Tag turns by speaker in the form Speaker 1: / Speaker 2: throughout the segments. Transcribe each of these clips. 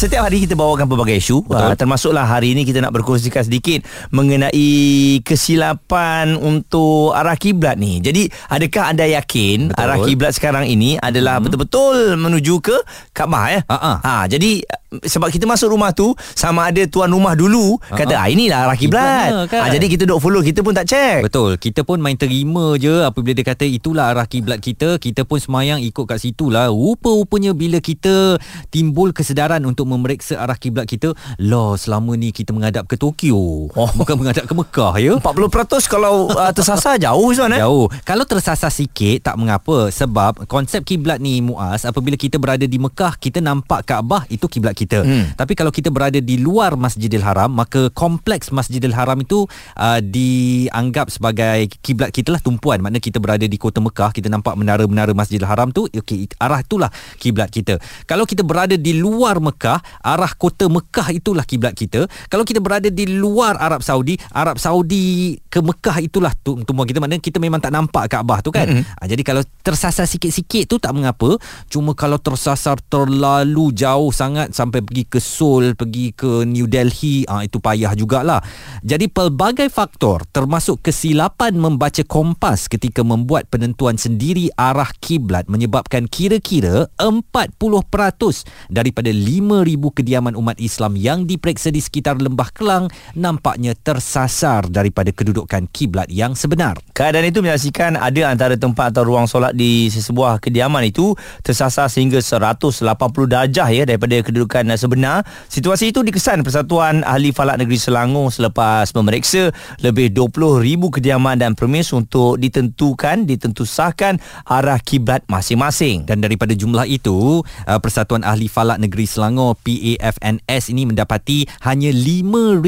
Speaker 1: Setiap hari kita bawakan pelbagai isu uh, Termasuklah hari ini kita nak berkongsikan sedikit Mengenai kesilapan untuk arah kiblat ni Jadi adakah anda yakin Betul. arah kiblat sekarang ini adalah hmm. betul-betul menuju ke Kaabah ya? Uh-uh. Ha, jadi sebab kita masuk rumah tu sama ada tuan rumah dulu uh-huh. kata ah inilah arah kiblat. Kan? Ha, jadi kita duk follow kita pun tak check.
Speaker 2: Betul. Kita pun main terima je apabila dia kata itulah arah kiblat kita, kita pun semayang ikut kat situ lah. Rupa-rupanya bila kita timbul kesedaran untuk memeriksa arah kiblat kita, lah selama ni kita menghadap ke Tokyo. Oh. Bukan menghadap ke Mekah ya.
Speaker 1: 40% kalau uh, tersasar jauh Zuan
Speaker 2: eh. Jauh. Kalau tersasar sikit tak mengapa sebab konsep kiblat ni Muaz apabila kita berada di Mekah kita nampak Kaabah itu kiblat kita. Hmm. Tapi kalau kita berada di luar Masjidil Haram, maka kompleks Masjidil Haram itu uh, dianggap sebagai kiblat kita lah tumpuan. Maknanya kita berada di kota Mekah, kita nampak menara-menara Masjidil Haram tu, okey, arah itulah kiblat kita. Kalau kita berada di luar Mekah, arah kota Mekah itulah kiblat kita. Kalau kita berada di luar Arab Saudi, Arab Saudi ke Mekah itulah tumpuan kita. Maknanya kita memang tak nampak Kaabah tu kan. Hmm. Uh, jadi kalau tersasar sikit-sikit tu tak mengapa. Cuma kalau tersasar terlalu jauh sangat sampai pergi ke Seoul, pergi ke New Delhi, ah itu payah jugalah. Jadi pelbagai faktor termasuk kesilapan membaca kompas ketika membuat penentuan sendiri arah kiblat menyebabkan kira-kira 40% daripada 5000 kediaman umat Islam yang diperiksa di sekitar Lembah Kelang nampaknya tersasar daripada kedudukan kiblat yang sebenar.
Speaker 1: Keadaan itu menyaksikan ada antara tempat atau ruang solat di sesebuah kediaman itu tersasar sehingga 180 darjah ya daripada kedudukan sebenar benar. Situasi itu dikesan Persatuan Ahli Falak Negeri Selangor selepas memeriksa lebih 20,000 kediaman dan permis untuk ditentukan, ditentusahkan arah kiblat masing-masing.
Speaker 2: Dan daripada jumlah itu, uh, Persatuan Ahli Falak Negeri Selangor PAFNS ini mendapati hanya 5,000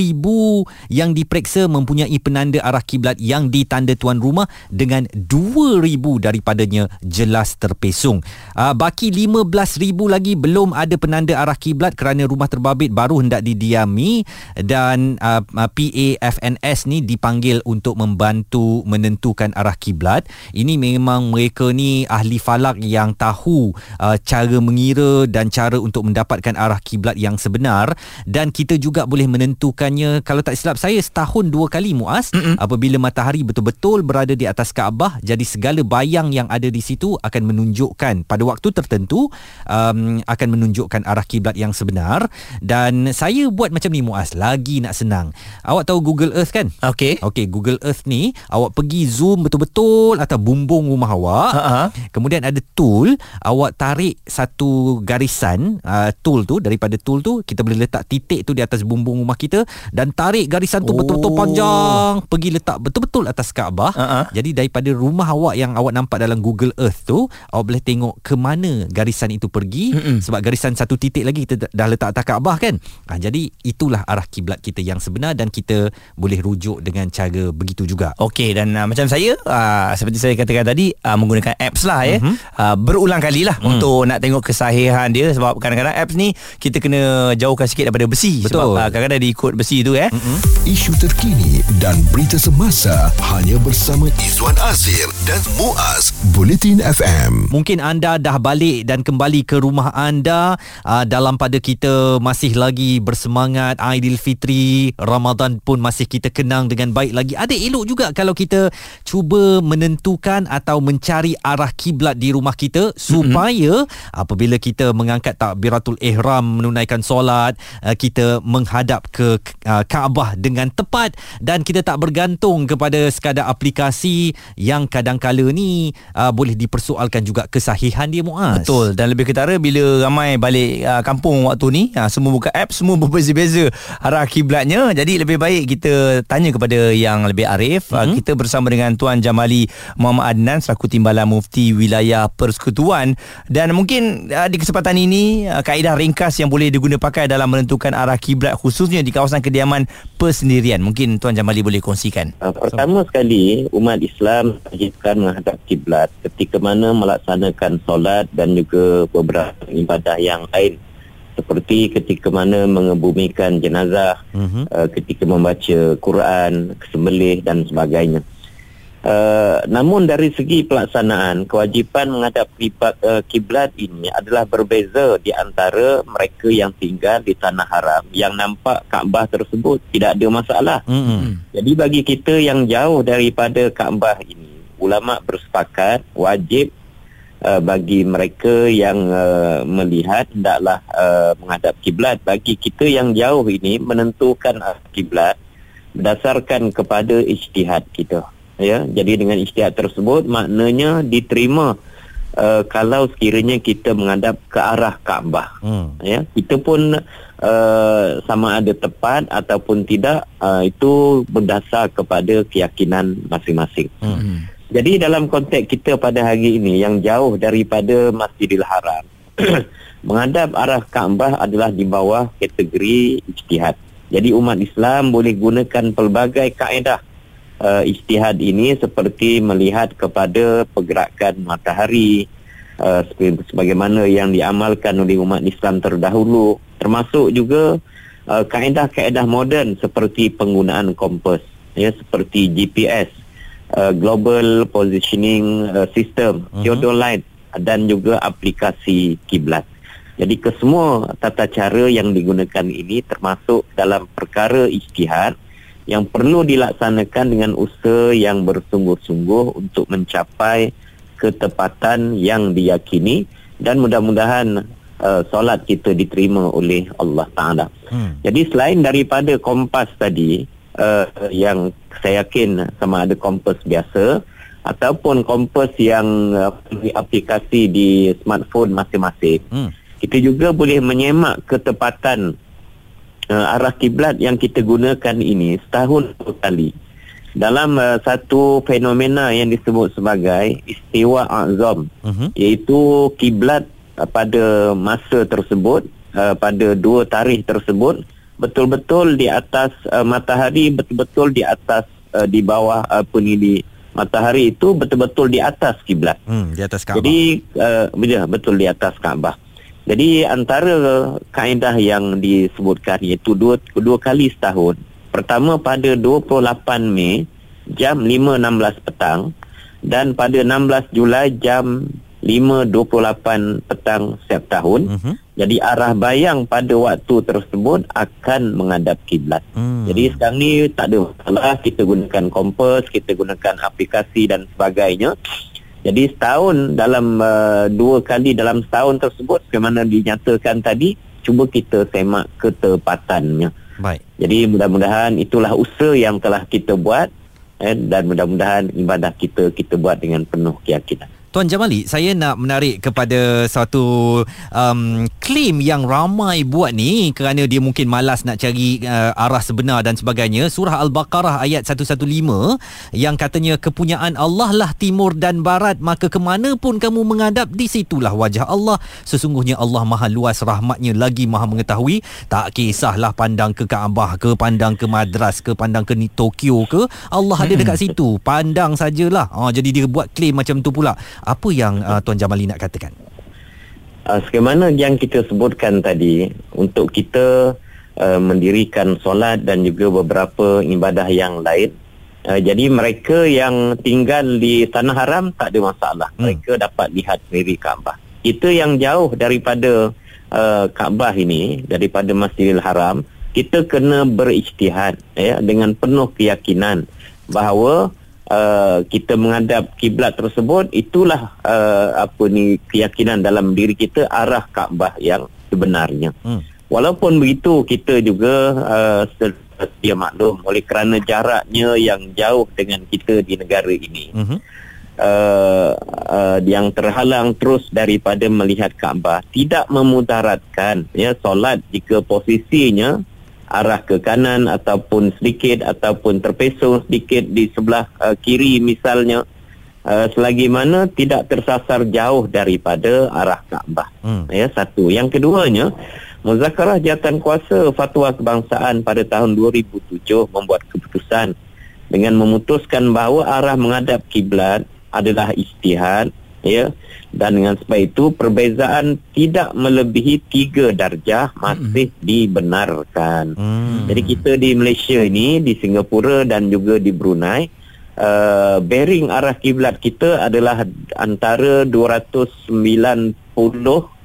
Speaker 2: yang diperiksa mempunyai penanda arah kiblat yang ditanda tuan rumah dengan 2,000 daripadanya jelas terpesong. Uh, baki 15,000 lagi belum ada penanda arah kiblat kerana rumah terbabit baru hendak didiami dan uh, uh PAFNS ni dipanggil untuk membantu menentukan arah kiblat. Ini memang mereka ni ahli falak yang tahu uh, cara mengira dan cara untuk mendapatkan arah kiblat yang sebenar dan kita juga boleh menentukannya kalau tak silap saya setahun dua kali Muaz Mm-mm. apabila matahari betul-betul berada di atas Kaabah jadi segala bayang yang ada di situ akan menunjukkan pada waktu tertentu um, akan menunjukkan arah kiblat yang sebenar benar dan saya buat macam ni Muaz lagi nak senang. Awak tahu Google Earth kan?
Speaker 1: Okey.
Speaker 2: Okey, Google Earth ni awak pergi zoom betul-betul atas bumbung rumah awak. Uh-huh. Kemudian ada tool, awak tarik satu garisan uh, tool tu daripada tool tu kita boleh letak titik tu di atas bumbung rumah kita dan tarik garisan tu oh. betul-betul panjang pergi letak betul-betul atas Kaabah. Uh-huh. Jadi daripada rumah awak yang awak nampak dalam Google Earth tu, awak boleh tengok ke mana garisan itu pergi Mm-mm. sebab garisan satu titik lagi kita dah letak atas Kaabah kan. Ha, jadi itulah arah kiblat kita yang sebenar dan kita boleh rujuk dengan cara begitu juga.
Speaker 1: Okey dan uh, macam saya uh, seperti saya katakan tadi uh, menggunakan apps lah ya. Uh-huh. Uh, berulang kali lah uh untuk nak tengok kesahihan dia sebab kadang-kadang apps ni kita kena jauhkan sikit daripada besi
Speaker 2: Betul.
Speaker 1: sebab uh, kadang-kadang dia ikut besi tu eh. Uh-huh.
Speaker 3: Isu terkini dan berita semasa hanya bersama Izwan Azir dan Muaz Bulletin FM.
Speaker 2: Mungkin anda dah balik dan kembali ke rumah anda uh, dalam pada kita kita masih lagi bersemangat Aidilfitri Ramadan pun masih kita kenang dengan baik lagi ada elok juga kalau kita cuba menentukan atau mencari arah kiblat di rumah kita supaya mm-hmm. apabila kita mengangkat takbiratul ihram menunaikan solat uh, kita menghadap ke uh, Kaabah dengan tepat dan kita tak bergantung kepada sekadar aplikasi yang kadang-kala ni uh, boleh dipersoalkan juga kesahihan dia Muaz.
Speaker 1: Betul dan lebih ketara bila ramai balik kampung waktu ni semua buka app semua berbeza-beza arah kiblatnya jadi lebih baik kita tanya kepada yang lebih arif mm-hmm. kita bersama dengan tuan Jamali Muhammad Adnan selaku timbalan mufti wilayah persekutuan dan mungkin uh, di kesempatan ini uh, kaedah ringkas yang boleh diguna pakai dalam menentukan arah kiblat khususnya di kawasan kediaman persendirian mungkin tuan Jamali boleh kongsikan
Speaker 4: uh, pertama sekali umat Islam wajibkan menghadap kiblat ketika mana melaksanakan solat dan juga beberapa ibadah yang lain seperti ketika mana mengebumikan jenazah,
Speaker 2: Mhm.
Speaker 4: uh, ketika membaca Quran, kesembelih dan sebagainya. Uh, namun dari segi pelaksanaan, kewajipan menghadap kiblat, uh, kiblat ini adalah berbeza di antara mereka yang tinggal di tanah haram yang nampak Kaabah tersebut tidak ada masalah.
Speaker 2: Mm-mm.
Speaker 4: Jadi bagi kita yang jauh daripada Kaabah ini, ulama bersepakat wajib uh, bagi mereka yang uh, melihat hendaklah uh, menghadap kiblat. Bagi kita yang jauh ini menentukan kiblat berdasarkan kepada ijtihad kita. Ya, jadi dengan ijtihad tersebut maknanya diterima uh, kalau sekiranya kita menghadap ke arah Kaabah
Speaker 2: Mm.
Speaker 4: ya kita pun uh, sama ada tepat ataupun tidak uh, itu berdasar kepada keyakinan masing-masing.
Speaker 2: Mm.
Speaker 4: Jadi dalam konteks kita pada hari ini yang jauh daripada Masjidil Haram menghadap arah Kaabah adalah di bawah kategori ijtihad. Jadi umat Islam boleh gunakan pelbagai kaedah uh, ijtihad ini seperti melihat kepada pergerakan matahari uh, sebagaimana yang diamalkan oleh umat Islam terdahulu termasuk juga uh, kaedah-kaedah moden seperti penggunaan kompas ya seperti GPS uh, Global Positioning uh, System
Speaker 2: Mhm.
Speaker 4: Theodolite dan juga aplikasi kiblat. Jadi kesemua tata cara yang digunakan ini termasuk dalam perkara ijtihad yang perlu dilaksanakan dengan usaha yang bersungguh-sungguh untuk mencapai ketepatan yang diyakini dan mudah-mudahan uh, solat kita diterima oleh Allah Taala.
Speaker 2: Mm.
Speaker 4: Jadi selain daripada kompas tadi uh, yang saya yakin sama ada kompas biasa ataupun kompas yang uh, aplikasi di smartphone masing-masing
Speaker 2: Mm.
Speaker 4: kita juga boleh menyemak ketepatan uh, arah kiblat yang kita gunakan ini setahun dua kali dalam uh, satu fenomena yang disebut sebagai istiwa azam
Speaker 2: Mhm.
Speaker 4: iaitu kiblat uh, pada masa tersebut uh, pada dua tarikh tersebut betul-betul di atas uh, matahari betul-betul di atas uh, di bawah apa ni di matahari itu betul-betul di atas kiblat
Speaker 2: Mm. Di atas Kaabah.
Speaker 4: jadi uh, ya, betul di atas Kaabah. Jadi antara kaedah yang disebutkan iaitu dua dua kali setahun. Pertama pada 28 Mei jam 5.16 petang dan pada 16 Julai jam 5.28 petang setiap tahun.
Speaker 2: Mhm.
Speaker 4: Jadi arah bayang pada waktu tersebut akan menghadap kiblat.
Speaker 2: Mm.
Speaker 4: Jadi sekarang ni tak ada masalah kita gunakan kompas, kita gunakan aplikasi dan sebagainya. Jadi setahun dalam uh, dua kali dalam setahun tersebut bagaimana dinyatakan tadi cuba kita semak ketepatannya.
Speaker 2: Baik.
Speaker 4: Jadi mudah-mudahan itulah usaha yang telah kita buat eh, dan mudah-mudahan ibadah kita kita buat dengan penuh keyakinan.
Speaker 2: Tuan Jamali, saya nak menarik kepada satu um, klaim yang ramai buat ni kerana dia mungkin malas nak cari uh, arah sebenar dan sebagainya. Surah Al-Baqarah ayat 115 yang katanya kepunyaan Allah lah timur dan barat maka kemana pun kamu menghadap di situlah wajah Allah. Sesungguhnya Allah maha luas rahmatnya lagi maha mengetahui. Tak kisahlah pandang ke Kaabah ke, pandang ke Madras ke, pandang ke Tokyo ke. Allah ada dekat situ. Pandang sajalah. Ha, jadi dia buat klaim macam tu pula. Apa yang uh, Tuan Jamali nak katakan?
Speaker 4: Uh, sebagaimana yang kita sebutkan tadi untuk kita uh, mendirikan solat dan juga beberapa ibadah yang lain uh, jadi mereka yang tinggal di tanah haram tak ada masalah
Speaker 2: Hmm.
Speaker 4: mereka dapat lihat sendiri Kaabah kita yang jauh daripada uh, Kaabah ini daripada Masjidil Haram kita kena berijtihad ya dengan penuh keyakinan bahawa uh, kita menghadap kiblat tersebut itulah uh, apa ni keyakinan dalam diri kita arah Kaabah yang sebenarnya.
Speaker 2: Hmm.
Speaker 4: Walaupun begitu kita juga uh, sedia maklum oleh kerana jaraknya yang jauh dengan kita di negara ini
Speaker 2: Mhm.
Speaker 4: uh, uh, yang terhalang terus daripada melihat Kaabah tidak memudaratkan ya solat jika posisinya arah ke kanan ataupun sedikit ataupun terpesong sedikit di sebelah uh, kiri misalnya uh, selagi mana tidak tersasar jauh daripada arah Kaabah
Speaker 2: Hmm.
Speaker 4: ya satu yang keduanya Muzakarah Jawatan Kuasa Fatwa Kebangsaan pada tahun 2007 membuat keputusan dengan memutuskan bahawa arah menghadap kiblat adalah ijtihad ya dan dengan sebab itu perbezaan tidak melebihi tiga darjah masih mm. dibenarkan. Mm. Jadi kita di Malaysia ini di Singapura dan juga di Brunei uh, bearing arah kiblat kita adalah antara 290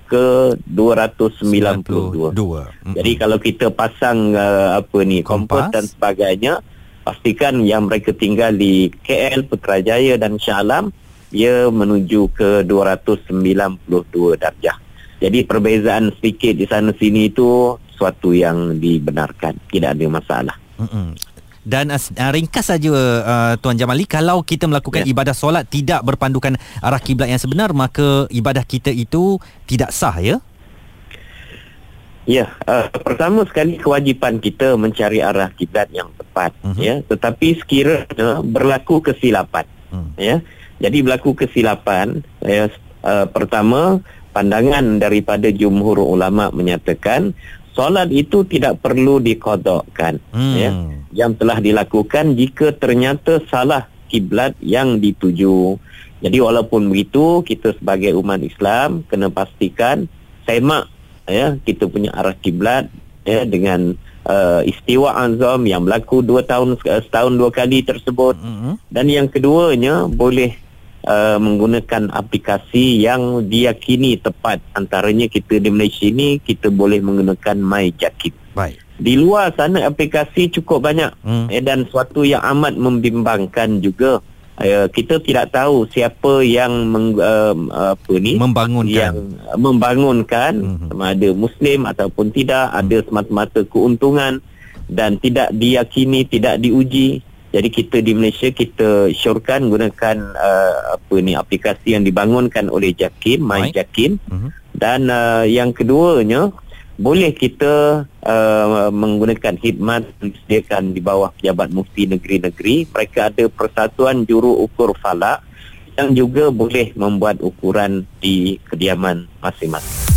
Speaker 4: ke 292. Mm. Jadi kalau kita pasang uh, apa ni kompas. kompas dan sebagainya pastikan yang mereka tinggal di KL, Putrajaya dan Shah Alam ia menuju ke 292 darjah. Jadi perbezaan sedikit di sana sini itu suatu yang dibenarkan, tidak ada masalah. Mm-mm.
Speaker 2: Dan uh, ringkas saja uh, Tuan Jamali kalau kita melakukan ya. ibadah solat tidak berpandukan arah kiblat yang sebenar maka ibadah kita itu tidak sah ya.
Speaker 4: Ya, uh, pertama sekali kewajipan kita mencari arah kiblat yang tepat uh-huh. ya, tetapi sekiranya berlaku kesilapan uh-huh. ya jadi berlaku kesilapan ya, uh, pertama pandangan daripada jumhur ulama menyatakan solat itu tidak perlu dikodokkan hmm. ya yang telah dilakukan jika ternyata salah kiblat yang dituju. Jadi walaupun begitu kita sebagai umat Islam kena pastikan semak ya kita punya arah kiblat ya dengan uh, istiwa azam yang berlaku dua tahun setahun dua kali tersebut mm-hmm. dan yang keduanya boleh uh, menggunakan aplikasi yang diyakini tepat antaranya kita di Malaysia ini kita boleh menggunakan MyJakib. Baik. Di luar sana aplikasi cukup banyak hmm. eh, dan suatu yang amat membimbangkan juga uh, kita tidak tahu siapa yang meng, uh, apa ni
Speaker 2: membangunkan
Speaker 4: yang membangunkan hmm. sama ada muslim ataupun tidak hmm. ada semata-mata keuntungan dan tidak diyakini tidak diuji jadi kita di Malaysia kita syorkan gunakan uh, apa ni aplikasi yang dibangunkan oleh Jakim, My Jakim. Uh-huh. Dan uh, yang keduanya boleh kita uh, menggunakan khidmat yang disediakan di bawah pejabat mufti negeri-negeri. Mereka ada persatuan juru ukur falak yang juga boleh membuat ukuran di kediaman masing-masing.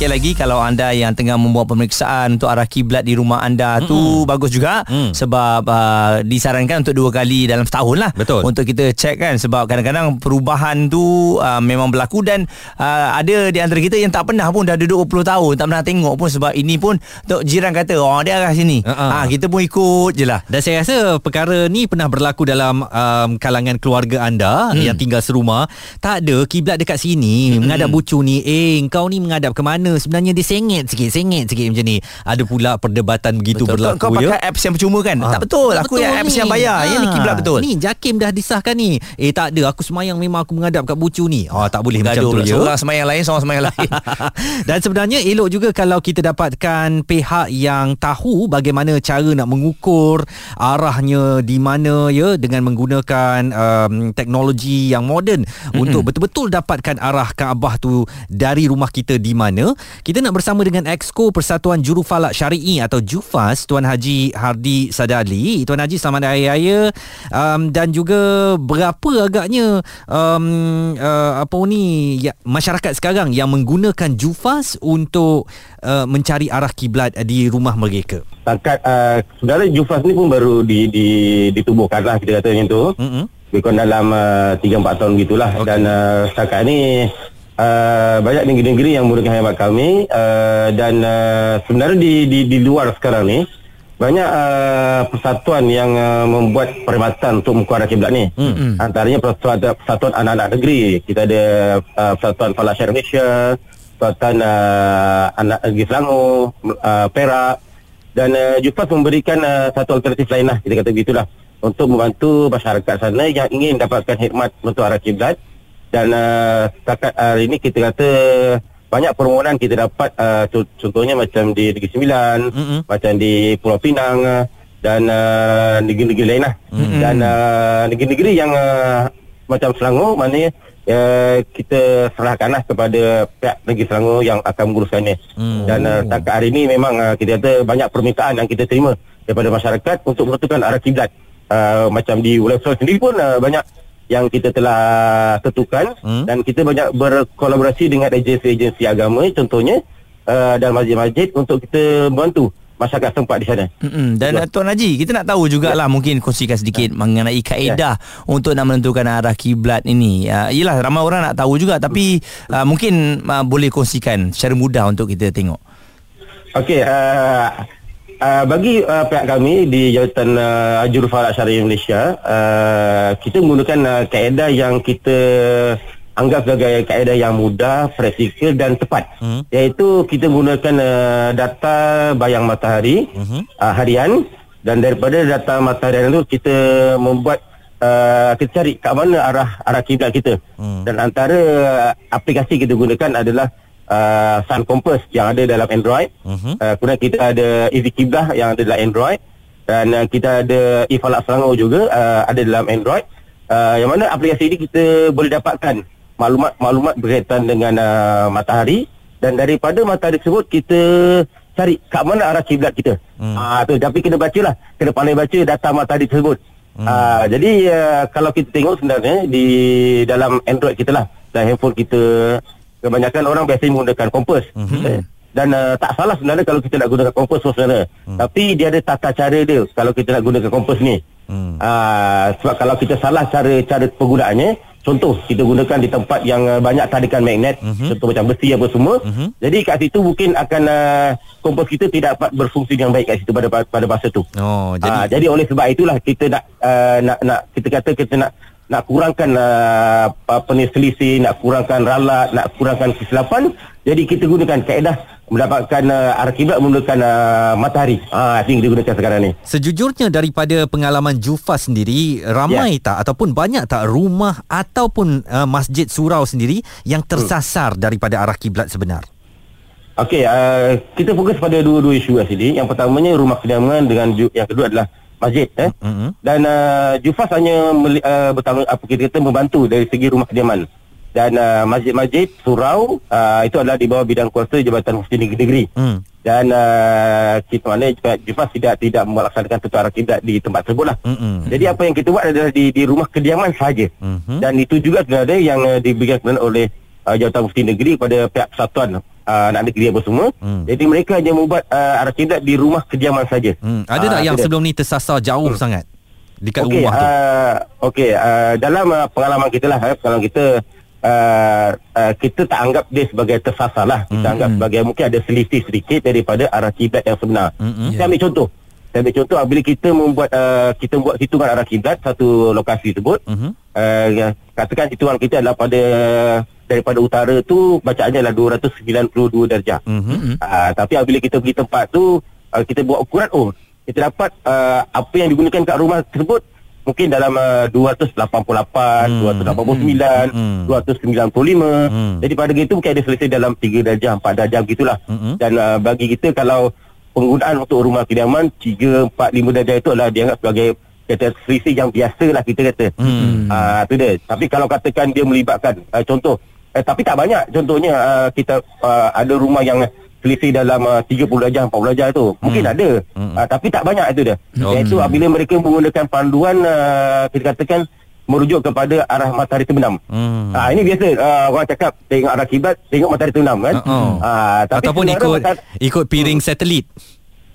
Speaker 1: sekali lagi kalau anda yang tengah membuat pemeriksaan untuk arah kiblat di rumah anda mm-hmm. tu bagus juga mm. sebab uh, disarankan untuk dua kali dalam setahun lah
Speaker 2: Betul.
Speaker 1: untuk kita cek kan sebab kadang-kadang perubahan tu uh, memang berlaku dan uh, ada di antara kita yang tak pernah pun dah duduk 20 tahun tak pernah tengok pun sebab ini pun untuk jiran kata oh dia arah sini uh-uh. ha, kita pun ikut je lah
Speaker 2: dan saya rasa perkara ni pernah berlaku dalam um, kalangan keluarga anda mm. yang tinggal serumah tak ada kiblat dekat sini mm. menghadap bucu ni eh kau ni menghadap ke mana sebenarnya dia sengit sikit sengit sikit macam ni. Ada pula perdebatan begitu betul. berlaku
Speaker 1: kau, kau pakai apps yang percuma kan? Ha. tak betul. Aku betul yang apps yang bayar. Ha. yang ni kiblat betul.
Speaker 2: Ni Jakim dah disahkan ni. Eh tak ada. Aku semayang memang aku menghadap kat bucu ni. Ah tak boleh Gaduh macam tu
Speaker 1: ya. Seorang semayang lain seorang semayang lain.
Speaker 2: Dan sebenarnya elok juga kalau kita dapatkan pihak yang tahu bagaimana cara nak mengukur arahnya di mana ya dengan menggunakan um, teknologi yang moden. Mm-hmm. untuk betul-betul dapatkan arah Kaabah tu dari rumah kita di mana kita nak bersama dengan Exco Persatuan Jurufalak Syari'i atau JUFAS Tuan Haji Hardi Sadali. Tuan Haji selamat hari raya um, dan juga berapa agaknya um, uh, apa ni ya, masyarakat sekarang yang menggunakan JUFAS untuk uh, mencari arah kiblat di rumah mereka.
Speaker 5: Takat uh, sebenarnya JUFAS ni pun baru di, di, ditubuhkan lah kita kata macam tu. Mm-hmm. Lebih dalam uh, 3-4 tahun gitulah okay. dan uh, setakat ni uh, banyak negeri-negeri yang menggunakan hemat kami uh, dan uh, sebenarnya di, di di luar sekarang ni banyak uh, persatuan yang uh, membuat perkhidmatan untuk mengukur kiblat ni. Mm-hmm. Antaranya persatuan, persatuan anak-anak negeri. Kita ada uh, persatuan Falah Syariah Malaysia, persatuan uh, anak negeri Selangor, uh, Perak dan uh, Jupas memberikan uh, satu alternatif lain lah kita kata begitulah untuk membantu masyarakat sana yang ingin dapatkan khidmat untuk arah kiblat dan uh, setakat hari ini kita kata banyak permohonan kita dapat uh, contohnya macam di Negeri Sembilan mm-hmm. macam di Pulau Pinang uh, dan uh, negeri-negeri lain lah mm-hmm. dan uh, negeri-negeri yang uh, macam Selangor maknanya uh, kita serahkanlah kepada pihak negeri Selangor yang akan menguruskannya mm. dan uh, setakat hari ini memang uh, kita kata banyak permintaan yang kita terima daripada masyarakat untuk menentukan arah kiblat uh, macam di Wulan sendiri pun uh, banyak yang kita telah tentukan hmm? dan kita banyak berkolaborasi dengan agensi-agensi agama contohnya uh, dan masjid-masjid untuk kita membantu masyarakat tempat di sana.
Speaker 1: Mm-mm. Dan
Speaker 5: Betul.
Speaker 1: Tuan Haji, kita nak tahu jugalah ya. mungkin kongsikan sedikit ya. mengenai kaedah ya. untuk nak menentukan arah kiblat ini. Uh, yelah ramai orang nak tahu juga tapi uh, mungkin uh, boleh kongsikan secara mudah untuk kita tengok.
Speaker 5: Okey, uh, uh, bagi uh, pihak kami di Jawatan uh, Jurufarak Syariah Malaysia, uh, kita menggunakan uh, kaedah yang kita anggap sebagai kaedah yang mudah, praktikal dan tepat. Hmm. Iaitu kita menggunakan uh, data bayang matahari hmm. uh, harian dan daripada data matahari itu kita membuat uh, kita cari kat mana arah arah kiblat kita. Hmm. Dan antara uh, aplikasi kita gunakan adalah uh, Sun Compass yang ada dalam Android. Hmm. Uh, kemudian kita ada Easy Kiblah yang ada dalam Android dan uh, kita ada Ifalak Selangor juga uh, ada dalam Android. Uh, yang mana aplikasi ini kita boleh dapatkan maklumat-maklumat berkaitan dengan uh, matahari dan daripada matahari tersebut kita cari kat mana arah kiblat kita. Hmm. Ah tu tapi kena bacalah, kena pandai baca data matahari tersebut. Hmm. Ah jadi uh, kalau kita tengok sebenarnya di dalam Android kita lah dan handphone kita kebanyakan orang biasa menggunakan kompas. Hmm. Eh, dan uh, tak salah sebenarnya kalau kita nak gunakan kompas sebenarnya. Hmm. Tapi dia ada tata cara dia kalau kita nak gunakan kompas ni. Hmm. Ah sebab kalau kita salah cara cara penggunaannya Contoh kita gunakan di tempat yang uh, banyak tarikan magnet uh-huh. contoh macam besi apa semua. Uh-huh. Jadi kat situ mungkin akan uh, kompos kita tidak dapat berfungsi dengan baik kat situ pada pada masa tu. Oh, jadi uh, jadi oleh sebab itulah kita nak uh, nak nak kita kata kita nak nak kurangkan uh, apa ni selisih, nak kurangkan ralat, nak kurangkan kesilapan. Jadi kita gunakan kaedah mendapatkan uh, arah kiblat menggunakan uh, matahari. Ah, uh, yang digunakan sekarang ni.
Speaker 2: Sejujurnya daripada pengalaman Jufa sendiri, ramai yeah. tak ataupun banyak tak rumah ataupun uh, masjid surau sendiri yang tersasar hmm. daripada arah kiblat sebenar?
Speaker 5: Okey, uh, kita fokus pada dua-dua isu kat sini. Yang pertamanya rumah kediaman dengan yang kedua adalah masjid eh. Mm-hmm. Dan uh, Jufas hanya uh, bertanggung apa kita kata membantu dari segi rumah kediaman dan uh, masjid-masjid surau uh, itu adalah di bawah bidang kuasa Jabatan Mufti Negeri. Hmm. Dan uh, kita mana Jufas tidak tidak melaksanakan tutur kiblat di tempat tersebut lah. Hmm. Jadi apa yang kita buat adalah di di rumah kediaman saja. Hmm. Dan itu juga sebenarnya yang uh, diberikan oleh uh, Jabatan Mufti Negeri kepada pihak persatuan uh, anak negeri apa semua. Hmm. Jadi mereka hanya membuat uh, arah kiblat di rumah kediaman saja.
Speaker 2: Hmm. Ada tak uh, yang sebelum ni tersasar jauh hmm. sangat? Dekat okay, rumah tu.
Speaker 5: Uh, Okey, uh, dalam uh, pengalaman kita lah, eh, kalau kita uh, uh, kita tak anggap dia sebagai tersasar lah. Kita mm-hmm. anggap sebagai mungkin ada selisih sedikit daripada arah kiblat yang sebenar. Mm-hmm. Saya ambil contoh. Saya ambil contoh bila kita membuat uh, kita membuat hitungan arah kiblat satu lokasi tersebut. Mm-hmm. Uh, katakan hitungan kita adalah pada daripada utara tu bacaannya adalah 292 darjah. Mm-hmm. Uh, tapi bila kita pergi tempat tu uh, kita buat ukuran oh kita dapat uh, apa yang digunakan kat rumah tersebut mungkin dalam uh, 288, hmm. 289, hmm. 295. Hmm. Jadi pada gitu mungkin ada selesai dalam 3 darjah, 4 darjah gitulah. Hmm. Dan uh, bagi kita kalau penggunaan untuk rumah kediaman 3, 4, 5 darjah itu adalah dianggap sebagai kata selisih yang biasa lah kita kata. Hmm. Uh, tu dia. Tapi kalau katakan dia melibatkan uh, contoh eh, tapi tak banyak contohnya uh, kita uh, ada rumah yang selisih dalam uh, 30 darjah 40 darjah tu mungkin hmm. ada hmm. Uh, tapi tak banyak itu dia oh. iaitu hmm. apabila mereka menggunakan panduan uh, kita katakan merujuk kepada arah matahari terbenam. Hmm. Uh, ini biasa uh, orang cakap tengok arah kiblat tengok matahari terbenam kan. Uh-oh.
Speaker 2: Uh, tapi ataupun ikut matahari, ikut piring hmm. satelit.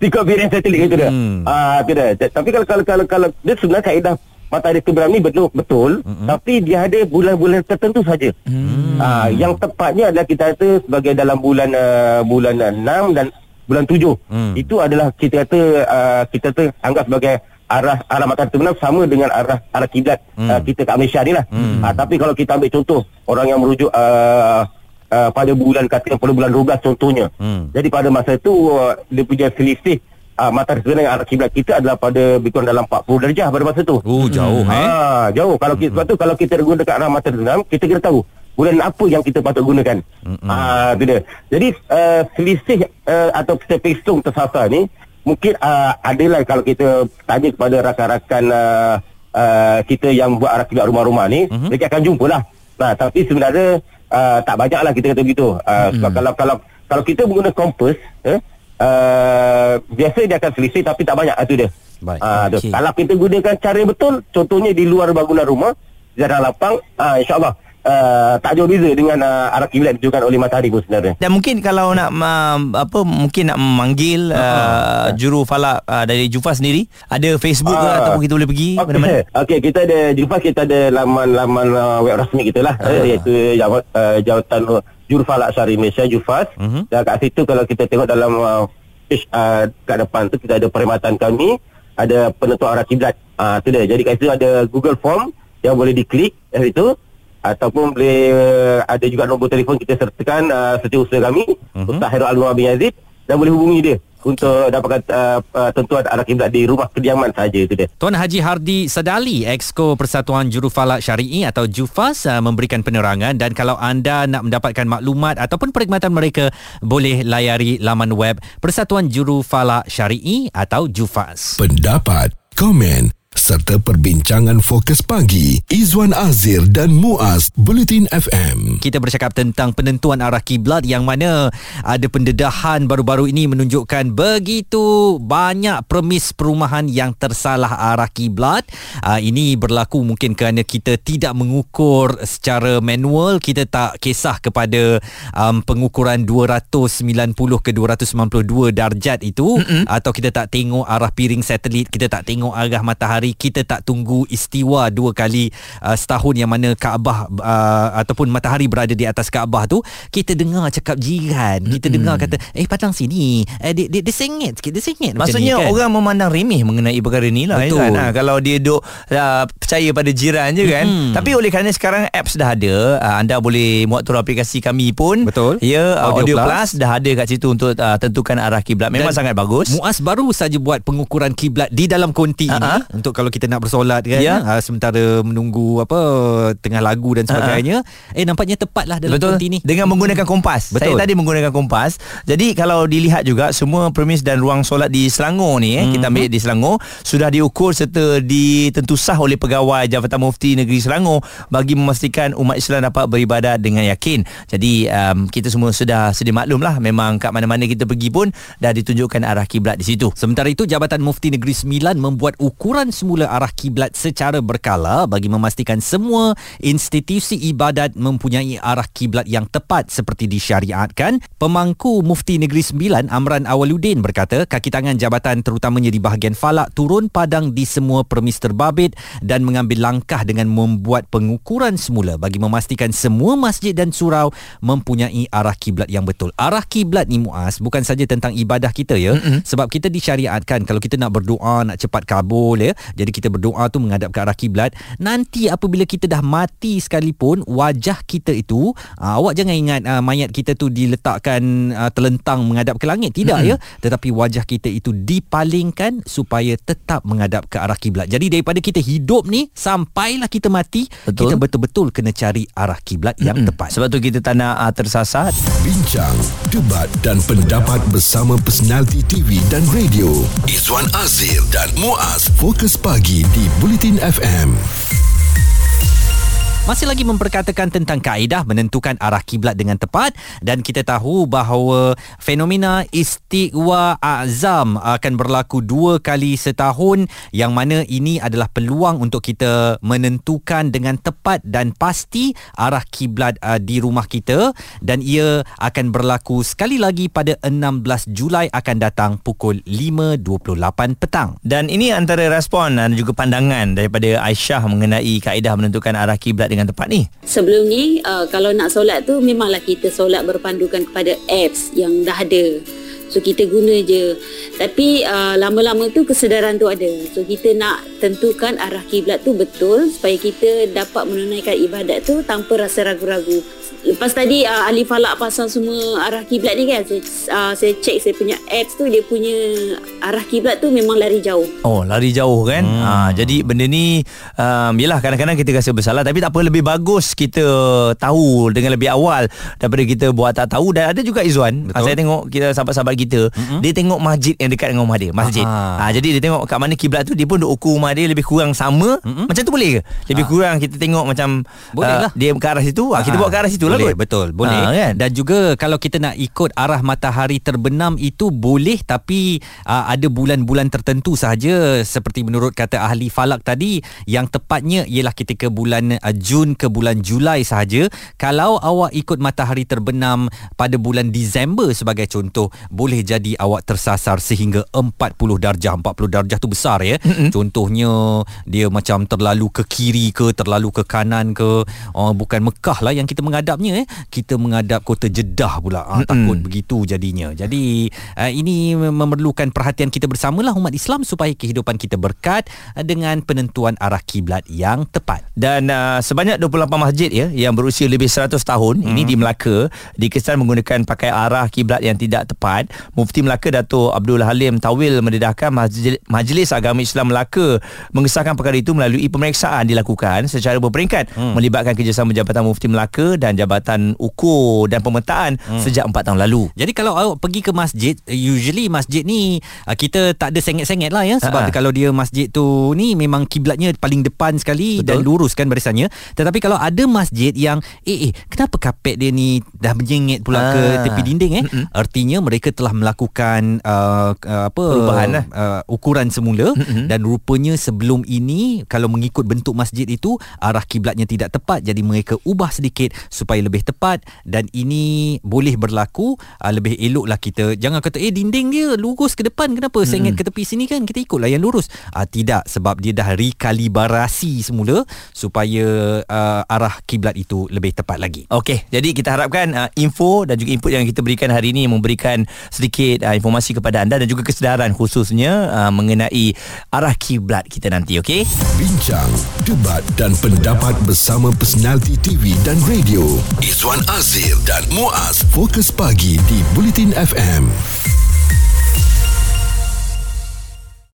Speaker 5: Ikut piring satelit itu dia. Hmm. Ah uh, dia. Tapi kalau kalau kalau kalau dia sebenarnya kaedah matahari terbenam ni betul betul mm-hmm. tapi dia ada bulan-bulan tertentu saja. Mm. Uh, yang tepatnya adalah kita kata sebagai dalam bulan uh, bulan 6 dan bulan 7. Mm. Itu adalah kita kata uh, kita kata anggap sebagai arah arah matahari terbenam sama dengan arah arah kiblat mm. uh, kita kat Malaysia ni lah. Mm. Uh, tapi kalau kita ambil contoh orang yang merujuk uh, uh, pada bulan kata pada bulan 12 contohnya. Mm. Jadi pada masa itu uh, dia punya selisih uh, matahari terbenam arah kiblat kita adalah pada lebih kurang dalam 40 darjah pada masa tu.
Speaker 2: Oh jauh hmm. eh.
Speaker 5: Ha, jauh. Kalau kita, sebab tu kalau kita guna dekat arah matahari terbenam, kita kena tahu bulan apa yang kita patut gunakan. Hmm. Ah, tu dia. Jadi uh, selisih uh, atau stepping stone tersasar ni mungkin uh, adalah kalau kita tanya kepada rakan-rakan uh, uh, kita yang buat arah kiblat rumah-rumah ni, hmm. mereka akan jumpalah. Nah, tapi sebenarnya uh, tak banyaklah kita kata begitu. Uh, hmm. Sebab kalau kalau kalau kita menggunakan kompas, eh, Uh, biasa dia akan selisih tapi tak banyak itu dia. Baik. Uh, okay. Kalau kita gunakan cara betul, contohnya di luar bangunan rumah, jalan lapang, uh, insyaAllah uh, tak jauh beza dengan uh, arah kiblat ditujukan oleh matahari pun sebenarnya.
Speaker 1: Dan mungkin kalau nak uh, apa mungkin nak memanggil uh, juru falak uh, dari Jufa sendiri, ada Facebook ke
Speaker 5: Ah.
Speaker 1: ataupun kita boleh pergi
Speaker 5: Okey,
Speaker 1: mana-mana?
Speaker 5: okay, kita ada Jufas kita ada laman-laman uh, web rasmi kita lah uh. iaitu jawat, uh, jawatan uh, Jurufalak Syari Malaysia Jufas uh-huh. dan kat situ kalau kita tengok dalam uh, page uh, kat depan tu kita ada perkhidmatan kami ada penentuan arah kiblat uh, tu dia jadi kat situ ada Google Form yang boleh diklik dari situ ataupun boleh uh, ada juga nombor telefon kita sertakan uh, setiausaha kami uh-huh. Ustaz Hairul Anwar bin Yazid dan boleh hubungi dia untuk dapatkan uh, uh, tentuan arah kiblat di rumah kediaman saja itu dia
Speaker 2: Tuan Haji Hardi Sadali, Exco Persatuan Jurufalak Syari'i atau JUFAS uh, memberikan penerangan dan kalau anda nak mendapatkan maklumat ataupun perkhidmatan mereka boleh layari laman web Persatuan Jurufalak Syari'i atau JUFAS.
Speaker 3: Pendapat, komen serta perbincangan fokus pagi Izwan Azir dan Muaz Bulletin FM.
Speaker 2: Kita bercakap tentang penentuan arah kiblat yang mana ada pendedahan baru-baru ini menunjukkan begitu banyak premis perumahan yang tersalah arah kiblat. Uh, ini berlaku mungkin kerana kita tidak mengukur secara manual, kita tak kisah kepada um, pengukuran 290 ke 292 darjat itu mm-hmm. atau kita tak tengok arah piring satelit, kita tak tengok arah matahari, kita tak tunggu istiwa dua kali uh, setahun yang mana Kaabah uh, ataupun matahari berada di atas Kaabah tu, kita dengar cakap jiran, kita
Speaker 1: Mm-mm.
Speaker 2: dengar kata eh padang sini, eh dia, dia, dia sengit sikit, dia sengit
Speaker 1: Maksudnya
Speaker 2: ni, kan?
Speaker 1: orang memandang remeh mengenai perkara ni lah
Speaker 2: Betul.
Speaker 1: Kan? Ha, kalau dia duk uh, percaya pada jiran je kan
Speaker 2: Hmm.
Speaker 1: Tapi oleh kerana sekarang apps dah ada uh, Anda boleh muat turun aplikasi kami pun
Speaker 2: Betul.
Speaker 1: Ya uh,
Speaker 2: Audio
Speaker 1: Audio,
Speaker 2: Plus.
Speaker 1: Plus. dah ada kat situ untuk uh, tentukan arah kiblat Memang
Speaker 2: Dan
Speaker 1: sangat bagus
Speaker 2: Muaz baru saja buat pengukuran kiblat di dalam konti uh-huh. ini untuk kalau kita nak bersolat kan
Speaker 1: Ya.
Speaker 2: uh, sementara menunggu apa tengah lagu dan sebagainya uh-huh. eh nampaknya tepatlah dalam
Speaker 1: Betul.
Speaker 2: konti ni.
Speaker 1: Dengan menggunakan kompas.
Speaker 2: Betul.
Speaker 1: Saya tadi menggunakan kompas. Jadi kalau dilihat juga Semua premis dan ruang solat di Selangor ni eh, Kita ambil di Selangor Sudah diukur serta ditentu sah oleh pegawai Jabatan Mufti Negeri Selangor Bagi memastikan umat Islam dapat beribadat dengan yakin. Jadi um, kita semua sudah sedia maklum lah. Memang kat mana-mana kita pergi pun Dah ditunjukkan arah kiblat di situ.
Speaker 2: Sementara itu Jabatan Mufti Negeri Sembilan membuat ukuran semula arah kiblat secara berkala bagi memastikan semua institusi ibadat mempunyai arah kiblat yang tepat seperti disyariatkan. Pemangku Mufti Negeri Sembilan Amran Awaluddin berkata kaki tangan jabatan terutamanya di bahagian falak turun padang di semua permis terbabit dan mengambil langkah dengan membuat pengukuran semula bagi memastikan semua masjid dan surau mempunyai arah kiblat yang betul. Arah kiblat ni Muaz bukan saja tentang ibadah kita ya mm-hmm. sebab kita disyariatkan kalau kita nak berdoa nak cepat kabul ya. Jadi kita berdoa tu menghadap ke arah kiblat. Nanti apabila kita dah mati sekalipun wajah kita itu aa, awak jangan ingat aa, mayat kita tu diletakkan aa, terlentang menghadap ke langit tidak mm-hmm. ya tetapi wajah kita itu dipalingkan supaya tetap menghadap ke arah kiblat. Jadi daripada kita hidup ni sampailah kita mati
Speaker 1: Betul.
Speaker 2: kita betul-betul kena cari arah kiblat yang
Speaker 1: Mm-mm.
Speaker 2: tepat.
Speaker 1: Sebab tu kita tak nak uh, tersasar
Speaker 3: Bincang, debat dan pendapat bersama personaliti TV dan radio. Izwan Azir dan Muaz Fokus Pagi di Bulletin FM.
Speaker 2: Masih lagi memperkatakan tentang kaedah menentukan arah kiblat dengan tepat dan kita tahu bahawa fenomena istiwa azam akan berlaku dua kali setahun yang mana ini adalah peluang untuk kita menentukan dengan tepat dan pasti arah kiblat uh, di rumah kita dan ia akan berlaku sekali lagi pada 16 Julai akan datang pukul 5.28 petang.
Speaker 1: Dan ini antara respon dan juga pandangan daripada Aisyah mengenai kaedah menentukan arah kiblat dengan tepat ni.
Speaker 6: Sebelum ni uh, kalau nak solat tu memanglah kita solat berpandukan kepada apps yang dah ada. So kita guna je. Tapi uh, lama-lama tu kesedaran tu ada. So kita nak tentukan arah kiblat tu betul supaya kita dapat menunaikan ibadat tu tanpa rasa ragu-ragu. Lepas tadi uh, ahli falak pasal semua arah kiblat ni kan saya uh, saya check saya punya apps tu dia punya arah kiblat tu memang lari jauh.
Speaker 1: Oh lari jauh kan hmm. ha, Jadi benda ni um, Yelah kadang-kadang kita rasa bersalah Tapi tak apa lebih bagus kita tahu Dengan lebih awal Daripada kita buat tak tahu Dan ada juga Izzuan ha,
Speaker 2: Betul.
Speaker 1: Saya tengok kita sahabat-sahabat kita mm-hmm. Dia tengok masjid yang dekat dengan rumah dia Masjid
Speaker 2: Ah.
Speaker 1: ha, Jadi dia tengok kat mana kiblat tu Dia pun duk ukur rumah dia Lebih kurang sama mm-hmm. Macam tu boleh ke? Lebih kurang kita tengok macam
Speaker 2: Boleh lah.
Speaker 1: Dia ke arah situ ha, Kita
Speaker 2: Ah.
Speaker 1: buat ke arah situ lah lah
Speaker 2: boleh
Speaker 1: kot.
Speaker 2: betul boleh
Speaker 1: Ah, kan?
Speaker 2: dan juga kalau kita nak ikut arah matahari terbenam itu boleh tapi uh, ada bulan-bulan tertentu sahaja seperti menurut kata ahli falak tadi yang tepatnya ialah ketika bulan uh, Jun ke bulan Julai sahaja kalau awak ikut matahari terbenam pada bulan Disember sebagai contoh boleh jadi awak tersasar sehingga 40 darjah 40 darjah tu besar ya mm-hmm. contohnya dia macam terlalu ke kiri ke terlalu ke kanan ke oh, bukan Mekah lah yang kita menghadapnya eh kita menghadap kota Jeddah pula ah, takut begitu jadinya jadi uh, ini memerlukan perhatian kita bersamalah umat Islam supaya kehidupan kita berkat uh, dengan penentuan arah kiblat yang tepat
Speaker 1: Dan uh, sebanyak 28 masjid ya yang berusia lebih 100 tahun hmm. ini di Melaka dikesan menggunakan pakai arah kiblat yang tidak tepat. Mufti Melaka Dato Abdul Halim Tawil mendedahkan Majlis, Majlis Agama Islam Melaka mengesahkan perkara itu melalui pemeriksaan dilakukan secara berperingkat hmm. melibatkan kerjasama Jabatan Mufti Melaka dan Jabatan Ukur dan Pemetaan hmm. sejak 4 tahun lalu.
Speaker 2: Jadi kalau awak pergi ke masjid Usually masjid ni uh, Kita tak ada sengit-sengit lah ya Sebab
Speaker 1: Ha-ha.
Speaker 2: kalau dia masjid tu Ni memang kiblatnya paling depan sekali
Speaker 1: Betul.
Speaker 2: Dan lurus kan barisannya Tetapi kalau ada masjid yang Eh eh kenapa kapet dia ni Dah menjengit pula ke
Speaker 1: Ah.
Speaker 2: tepi dinding eh Artinya mereka telah melakukan uh, uh, apa
Speaker 1: Perubahan lah.
Speaker 2: uh, Ukuran semula Dan rupanya sebelum ini Kalau mengikut bentuk masjid itu Arah kiblatnya tidak tepat Jadi mereka ubah sedikit Supaya lebih tepat Dan ini boleh berlaku uh, Lebih eloklah kita. Jangan kata Eh dinding dia lurus ke depan Kenapa sengit ke tepi sini kan? Kita ikutlah yang lurus. Uh, Tidak Sebab dia dah rekalibrasi semula Supaya uh, arah kiblat itu lebih tepat lagi.
Speaker 1: Okey, jadi kita harapkan uh, info dan juga input yang kita berikan hari ini memberikan sedikit uh, informasi kepada anda dan juga kesedaran khususnya uh, mengenai arah kiblat kita nanti, okey?
Speaker 3: Bincang, debat dan pendapat bersama personaliti TV dan radio. Izwan Azir dan Muaz Fokus Pagi di Bulletin FM.